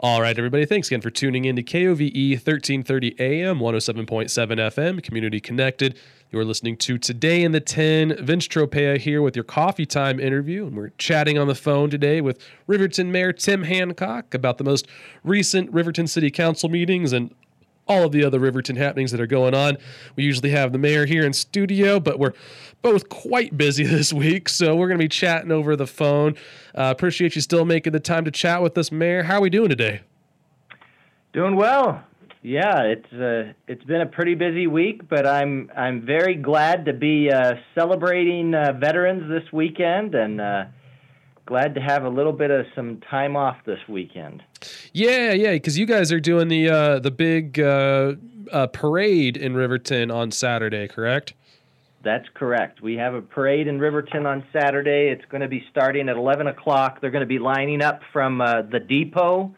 All right, everybody. Thanks again for tuning in to KOVE 1330 AM, 107.7 FM, Community Connected. You're listening to Today in the 10. Vince Tropea here with your coffee time interview. And we're chatting on the phone today with Riverton Mayor Tim Hancock about the most recent Riverton City Council meetings and all of the other Riverton happenings that are going on. We usually have the mayor here in studio, but we're both quite busy this week, so we're going to be chatting over the phone. Uh, appreciate you still making the time to chat with us, Mayor. How are we doing today? Doing well. Yeah, it's uh, it's been a pretty busy week, but I'm I'm very glad to be uh, celebrating uh, veterans this weekend and uh, glad to have a little bit of some time off this weekend. Yeah, yeah, because you guys are doing the uh, the big uh, parade in Riverton on Saturday, correct? That's correct. We have a parade in Riverton on Saturday. It's going to be starting at 11 o'clock. They're going to be lining up from uh, the depot.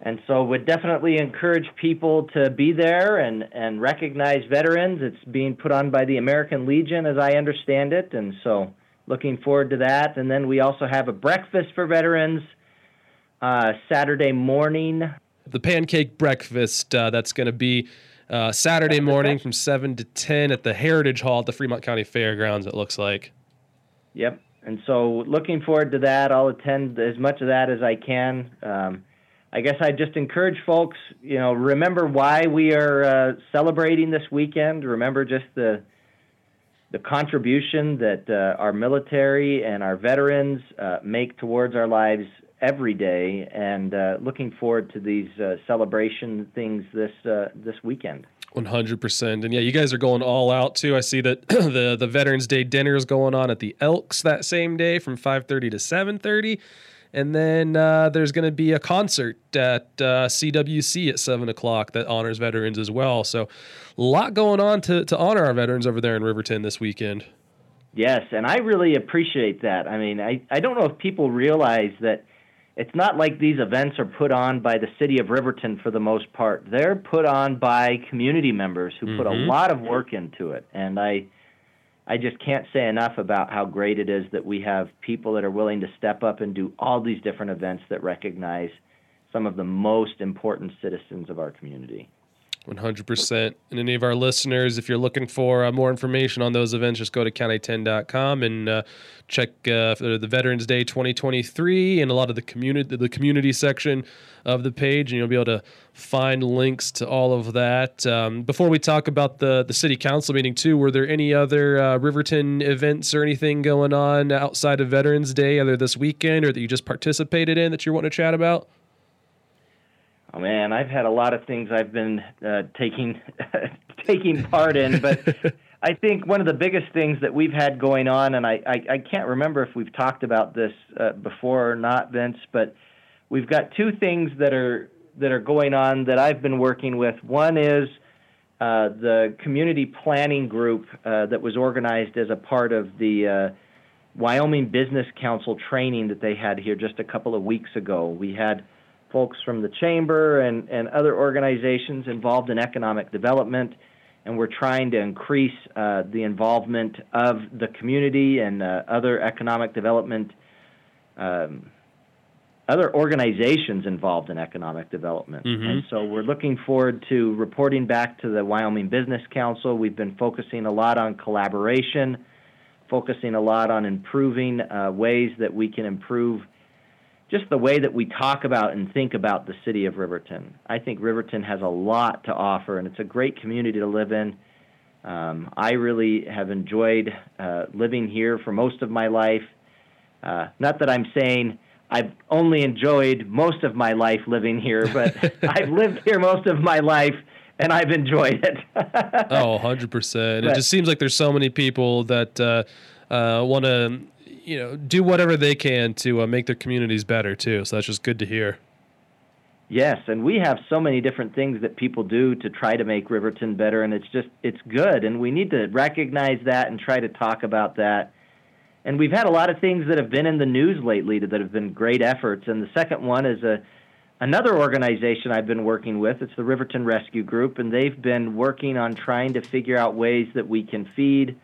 And so would definitely encourage people to be there and, and recognize veterans. It's being put on by the American Legion, as I understand it. And so looking forward to that. And then we also have a breakfast for veterans uh, Saturday morning. The pancake breakfast, uh, that's going to be uh, Saturday morning from 7 to 10 at the Heritage Hall at the Fremont County Fairgrounds, it looks like. Yep. And so looking forward to that. I'll attend as much of that as I can. Um, I guess I just encourage folks, you know, remember why we are uh, celebrating this weekend. Remember just the the contribution that uh, our military and our veterans uh, make towards our lives every day, and uh, looking forward to these uh, celebration things this uh, this weekend. One hundred percent, and yeah, you guys are going all out too. I see that the the Veterans Day dinner is going on at the Elks that same day from five thirty to seven thirty, and then uh, there's going to be a concert at uh, CWC at seven o'clock that honors veterans as well. So, a lot going on to to honor our veterans over there in Riverton this weekend. Yes, and I really appreciate that. I mean, I, I don't know if people realize that it's not like these events are put on by the city of Riverton for the most part. They're put on by community members who mm-hmm. put a mm-hmm. lot of work into it. And I I just can't say enough about how great it is that we have people that are willing to step up and do all these different events that recognize some of the most important citizens of our community. 100%. And any of our listeners, if you're looking for uh, more information on those events, just go to county10.com and uh, check uh, the Veterans Day 2023 and a lot of the community the community section of the page, and you'll be able to find links to all of that. Um, before we talk about the the city council meeting too, were there any other uh, Riverton events or anything going on outside of Veterans Day, either this weekend or that you just participated in that you want to chat about? Oh man, I've had a lot of things I've been uh, taking taking part in, but I think one of the biggest things that we've had going on, and I, I, I can't remember if we've talked about this uh, before or not, Vince, but we've got two things that are that are going on that I've been working with. One is uh, the community planning group uh, that was organized as a part of the uh, Wyoming Business Council training that they had here just a couple of weeks ago. We had folks from the chamber and, and other organizations involved in economic development, and we're trying to increase uh, the involvement of the community and uh, other economic development, um, other organizations involved in economic development. Mm-hmm. And so we're looking forward to reporting back to the Wyoming Business Council. We've been focusing a lot on collaboration, focusing a lot on improving uh, ways that we can improve just the way that we talk about and think about the city of Riverton. I think Riverton has a lot to offer, and it's a great community to live in. Um, I really have enjoyed uh, living here for most of my life. Uh, not that I'm saying I've only enjoyed most of my life living here, but I've lived here most of my life and I've enjoyed it. oh, 100%. But, it just seems like there's so many people that uh, uh, want to you know do whatever they can to uh, make their communities better too. So that's just good to hear. Yes, and we have so many different things that people do to try to make Riverton better, and it's just it's good, and we need to recognize that and try to talk about that. And we've had a lot of things that have been in the news lately that have been great efforts. And the second one is a another organization I've been working with. It's the Riverton Rescue Group, and they've been working on trying to figure out ways that we can feed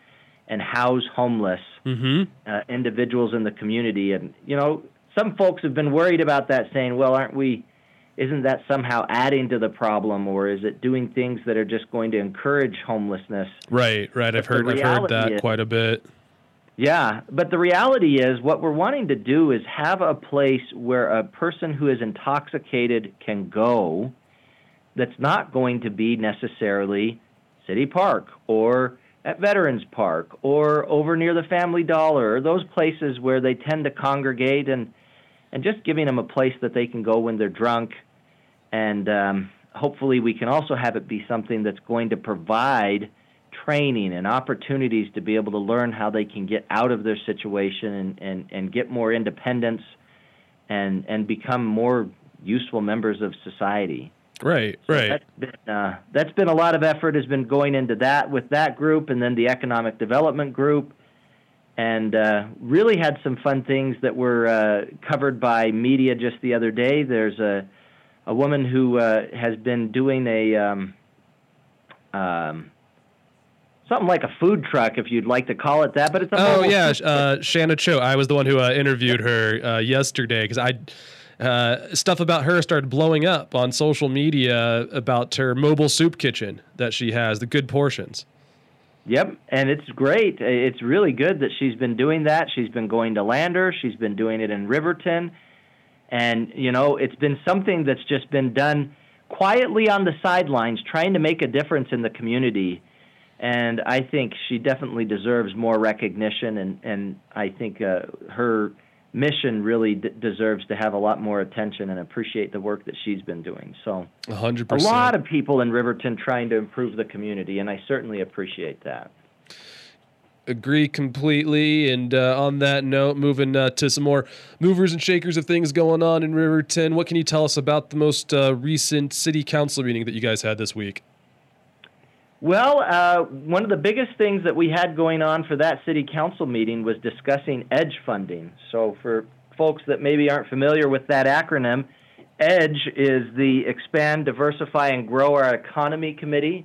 and house homeless Mm-hmm. uh, individuals in the community. And you know, some folks have been worried about that, saying, "Well, aren't we?" Isn't that somehow adding to the problem, or is it doing things that are just going to encourage homelessness? Right, right. I've heard I've heard that is- quite a bit. Yeah, but the reality is, what we're wanting to do is have a place where a person who is intoxicated can go that's not going to be necessarily City Park or at Veterans Park or over near the Family Dollar or those places where they tend to congregate and, and just giving them a place that they can go when they're drunk. And um, hopefully, we can also have it be something that's going to provide training and opportunities to be able to learn how they can get out of their situation and, and, and get more independence and, and become more useful members of society. Right, right. That's been, uh, that's been a lot of effort has been going into that with that group and then the economic development group and uh, really had some fun things that were uh, covered by media just the other day. There's a, a woman who uh, has been doing a um, um, something like a food truck, if you'd like to call it that, but it's a Oh yeah, uh, Shanna Cho. I was the one who uh, interviewed her uh, yesterday because I uh, stuff about her started blowing up on social media about her mobile soup kitchen that she has, the good portions. Yep, and it's great. It's really good that she's been doing that. She's been going to Lander. She's been doing it in Riverton, and you know, it's been something that's just been done quietly on the sidelines, trying to make a difference in the community. And I think she definitely deserves more recognition, and and I think uh, her mission really d- deserves to have a lot more attention and appreciate the work that she's been doing. So A hundred a lot of people in Riverton trying to improve the community, and I certainly appreciate that. Agree completely. And uh, on that note, moving uh, to some more movers and shakers of things going on in Riverton. What can you tell us about the most uh, recent city council meeting that you guys had this week? Well, uh, one of the biggest things that we had going on for that city council meeting was discussing EDGE funding. So, for folks that maybe aren't familiar with that acronym, EDGE is the Expand, Diversify, and Grow Our Economy Committee.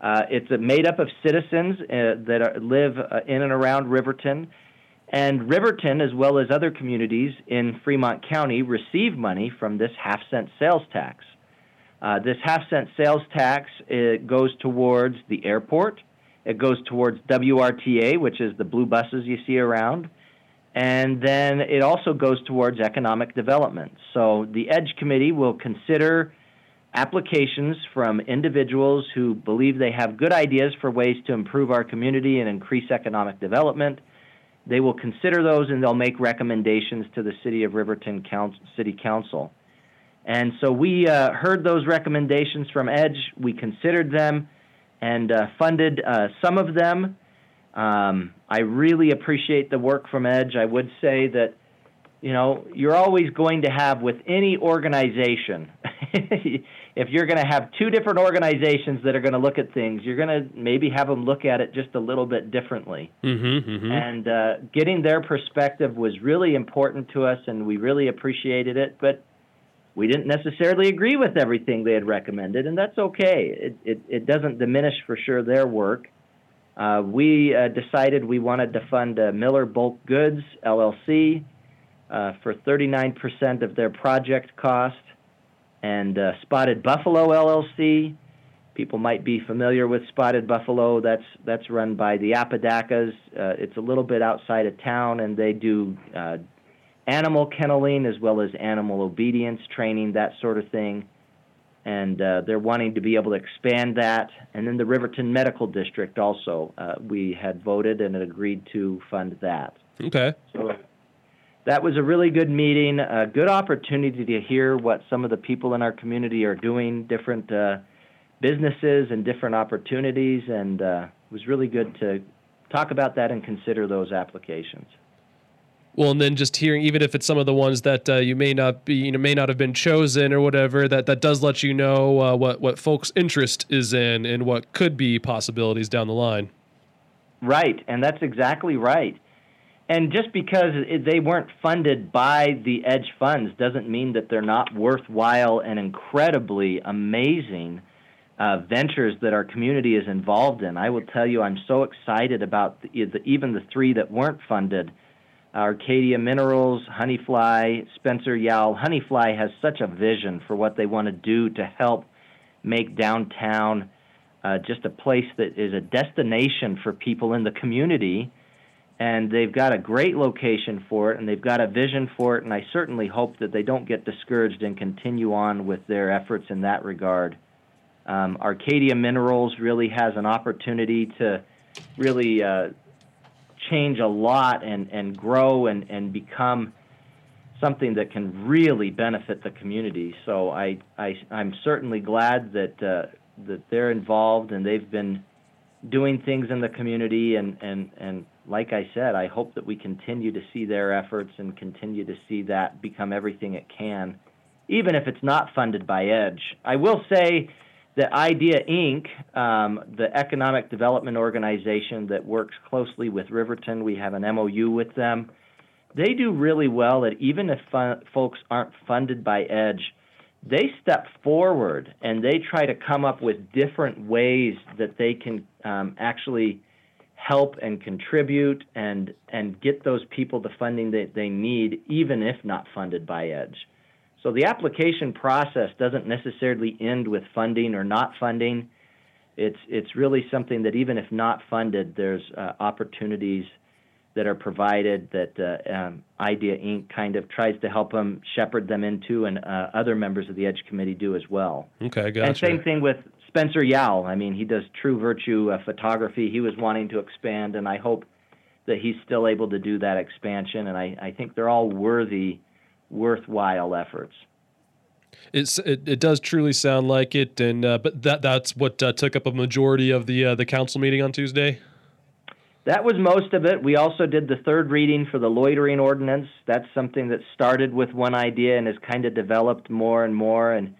Uh, it's made up of citizens uh, that are, live uh, in and around Riverton. And Riverton, as well as other communities in Fremont County, receive money from this half cent sales tax. Uh, this half cent sales tax it goes towards the airport. It goes towards WRTA, which is the blue buses you see around. And then it also goes towards economic development. So the EDGE committee will consider applications from individuals who believe they have good ideas for ways to improve our community and increase economic development. They will consider those and they'll make recommendations to the City of Riverton Council, City Council. And so we uh, heard those recommendations from EDGE. We considered them and uh, funded uh, some of them. Um, I really appreciate the work from EDGE. I would say that, you know, you're always going to have with any organization, if you're going to have two different organizations that are going to look at things, you're going to maybe have them look at it just a little bit differently. Mm-hmm. mm-hmm. And uh, getting their perspective was really important to us, and we really appreciated it. But we didn't necessarily agree with everything they had recommended, and that's okay. It, it, it doesn't diminish for sure their work. Uh, we uh, decided we wanted to fund uh, Miller Bulk Goods LLC uh, for 39% of their project cost, and uh, Spotted Buffalo LLC. People might be familiar with Spotted Buffalo. That's that's run by the Apodacas. Uh, it's a little bit outside of town, and they do animal kenneling as well as animal obedience training, that sort of thing. And uh, they're wanting to be able to expand that. And then the Riverton Medical District also, uh, we had voted and agreed to fund that. Okay. So that was a really good meeting, a good opportunity to hear what some of the people in our community are doing, different uh, businesses and different opportunities, and uh, it was really good to talk about that and consider those applications. Well, and then just hearing, even if it's some of the ones that uh, you may not be, you know, may not have been chosen or whatever, that that does let you know uh, what what folks' interest is in and what could be possibilities down the line. Right, and that's exactly right. And just because they weren't funded by the Edge funds doesn't mean that they're not worthwhile and incredibly amazing uh, ventures that our community is involved in. I will tell you, I'm so excited about the, the, even the three that weren't funded. Arcadia Minerals, Honeyfly, Spencer Yowl. Honeyfly has such a vision for what they want to do to help make downtown uh, just a place that is a destination for people in the community. And they've got a great location for it, and they've got a vision for it. And I certainly hope that they don't get discouraged and continue on with their efforts in that regard. Um, Arcadia Minerals really has an opportunity to really uh, change a lot and, and grow and, and become something that can really benefit the community. So I, I, I'm certainly glad that, uh, that they're involved and they've been doing things in the community. And, and, and like I said, I hope that we continue to see their efforts and continue to see that become everything it can, even if it's not funded by EDGE. I will say, the IDEA Inc., um, the economic development organization that works closely with Riverton, we have an MOU with them. They do really well that even if folks aren't funded by EDGE, they step forward and they try to come up with different ways that they can um, actually help and contribute and and get those people the funding that they need, even if not funded by EDGE. So the application process doesn't necessarily end with funding or not funding. It's it's really something that even if not funded, there's uh, opportunities that are provided that uh, um, IDEA Inc. kind of tries to help them shepherd them into, and uh, other members of the Edge Committee do as well. Okay, gotcha. And same thing with Spencer Yowl. I mean, he does True Virtue uh, photography. He was wanting to expand, and I hope that he's still able to do that expansion. And I, I think they're all worthy worthwhile efforts. It's, it, it does truly sound like it, and uh, but that that's what uh, took up a majority of the uh, the council meeting on Tuesday. That was most of it. We also did the third reading for the loitering ordinance. That's something that started with one idea and has kind of developed more and more, and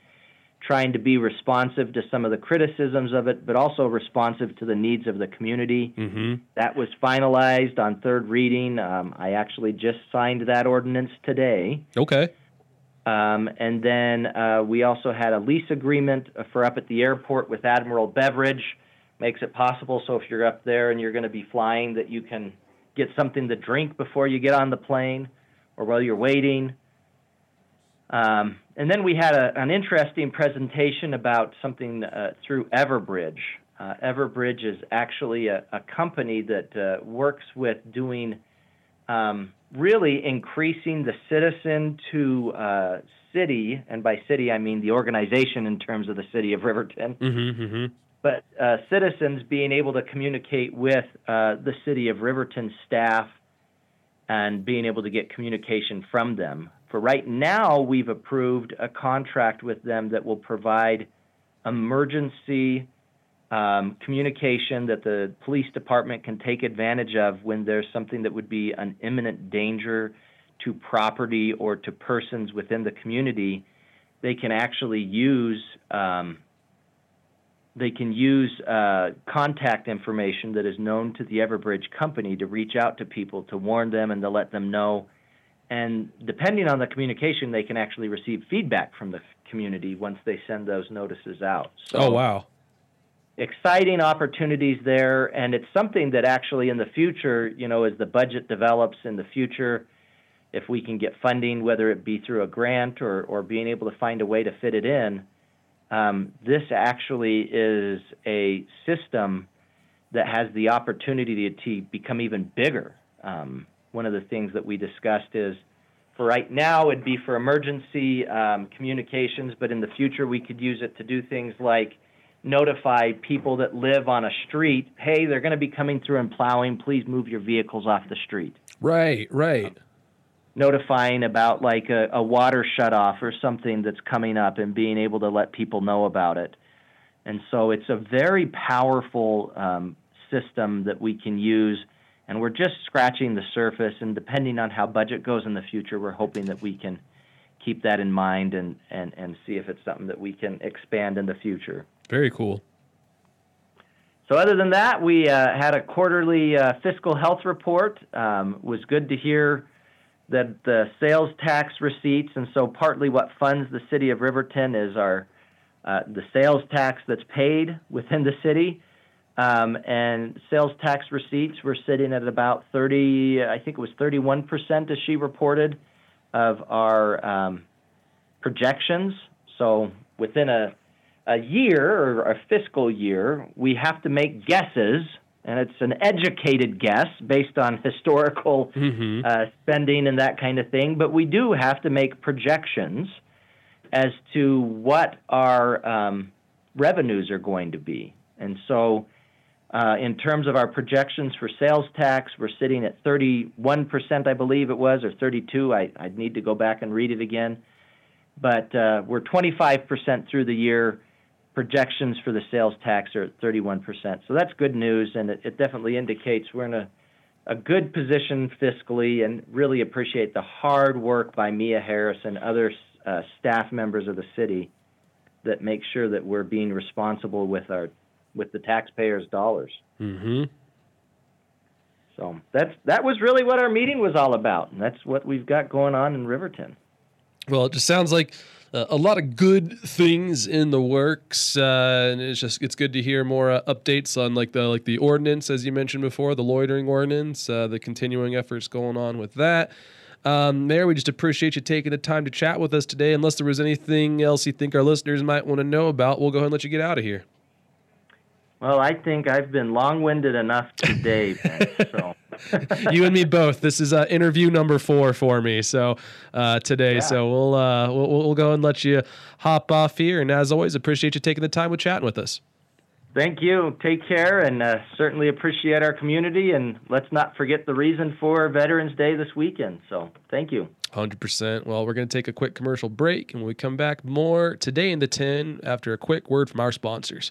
trying to be responsive to some of the criticisms of it, but also responsive to the needs of the community. Mm-hmm. That was finalized on third reading. Um, I actually just signed that ordinance today. Okay. Um, and then uh, we also had a lease agreement for up at the airport with Admiral Beverage. Makes it possible so if you're up there and you're going to be flying, that you can get something to drink before you get on the plane or while you're waiting. Um, and then we had a, an interesting presentation about something uh, through Everbridge. Uh, Everbridge is actually a, a company that uh, works with doing um, really increasing the citizen to uh, city, and by city I mean the organization in terms of the city of Riverton. Mm-hmm, mm-hmm. But uh, citizens being able to communicate with uh, the city of Riverton staff and being able to get communication from them. For right now, we've approved a contract with them that will provide emergency um, communication that the police department can take advantage of when there's something that would be an imminent danger to property or to persons within the community, they can actually use um, they can use uh, contact information that is known to the Everbridge company to reach out to people to warn them and to let them know. And depending on the communication, they can actually receive feedback from the community once they send those notices out. So, oh wow! exciting opportunities there, and it's something that actually in the future, you know, as the budget develops in the future, if we can get funding, whether it be through a grant or, or being able to find a way to fit it in, um, this actually is a system that has the opportunity to become even bigger. Um, one of the things that we discussed is for right now, it'd be for emergency um, communications, but in the future, we could use it to do things like notify people that live on a street, hey, they're going to be coming through and plowing. Please move your vehicles off the street. Right, right. Notifying about like a, a water shutoff or something that's coming up and being able to let people know about it. And so it's a very powerful um, system that we can use and we're just scratching the surface. And depending on how budget goes in the future, we're hoping that we can keep that in mind and and and see if it's something that we can expand in the future. Very cool. So other than that, we uh, had a quarterly uh, fiscal health report. Um, it was good to hear that the sales tax receipts, and so partly what funds the city of Riverton is our uh, the sales tax that's paid within the city. Um, and sales tax receipts were sitting at about 30, I think it was 31%, as she reported, of our um, projections. So within a a year or a fiscal year, we have to make guesses, and it's an educated guess based on historical mm-hmm. uh, spending and that kind of thing. But we do have to make projections as to what our um, revenues are going to be. And so, uh, in terms of our projections for sales tax, we're sitting at 31%, I believe it was, or 32. I, I'd need to go back and read it again. But uh, we're 25% through the year projections for the sales tax are at 31%. So that's good news, and it, it definitely indicates we're in a, a good position fiscally and really appreciate the hard work by Mia Harris and other uh, staff members of the city that make sure that we're being responsible with our with the taxpayers' dollars. Mm-hmm. So that's that was really what our meeting was all about, and that's what we've got going on in Riverton. Well, it just sounds like uh, a lot of good things in the works, uh, and it's just it's good to hear more uh, updates on like the like the ordinance as you mentioned before, the loitering ordinance, uh, the continuing efforts going on with that. Um, Mayor, we just appreciate you taking the time to chat with us today. Unless there was anything else you think our listeners might want to know about, we'll go ahead and let you get out of here. Well, I think I've been long-winded enough today, ben, so. you and me both. This is uh, interview number four for me. So uh, today, yeah. so we'll, uh, we'll we'll go and let you hop off here. And as always, appreciate you taking the time with chatting with us. Thank you. Take care, and uh, certainly appreciate our community. And let's not forget the reason for Veterans Day this weekend. So thank you. 100%. Well, we're going to take a quick commercial break, and when we come back, more today in the 10 after a quick word from our sponsors.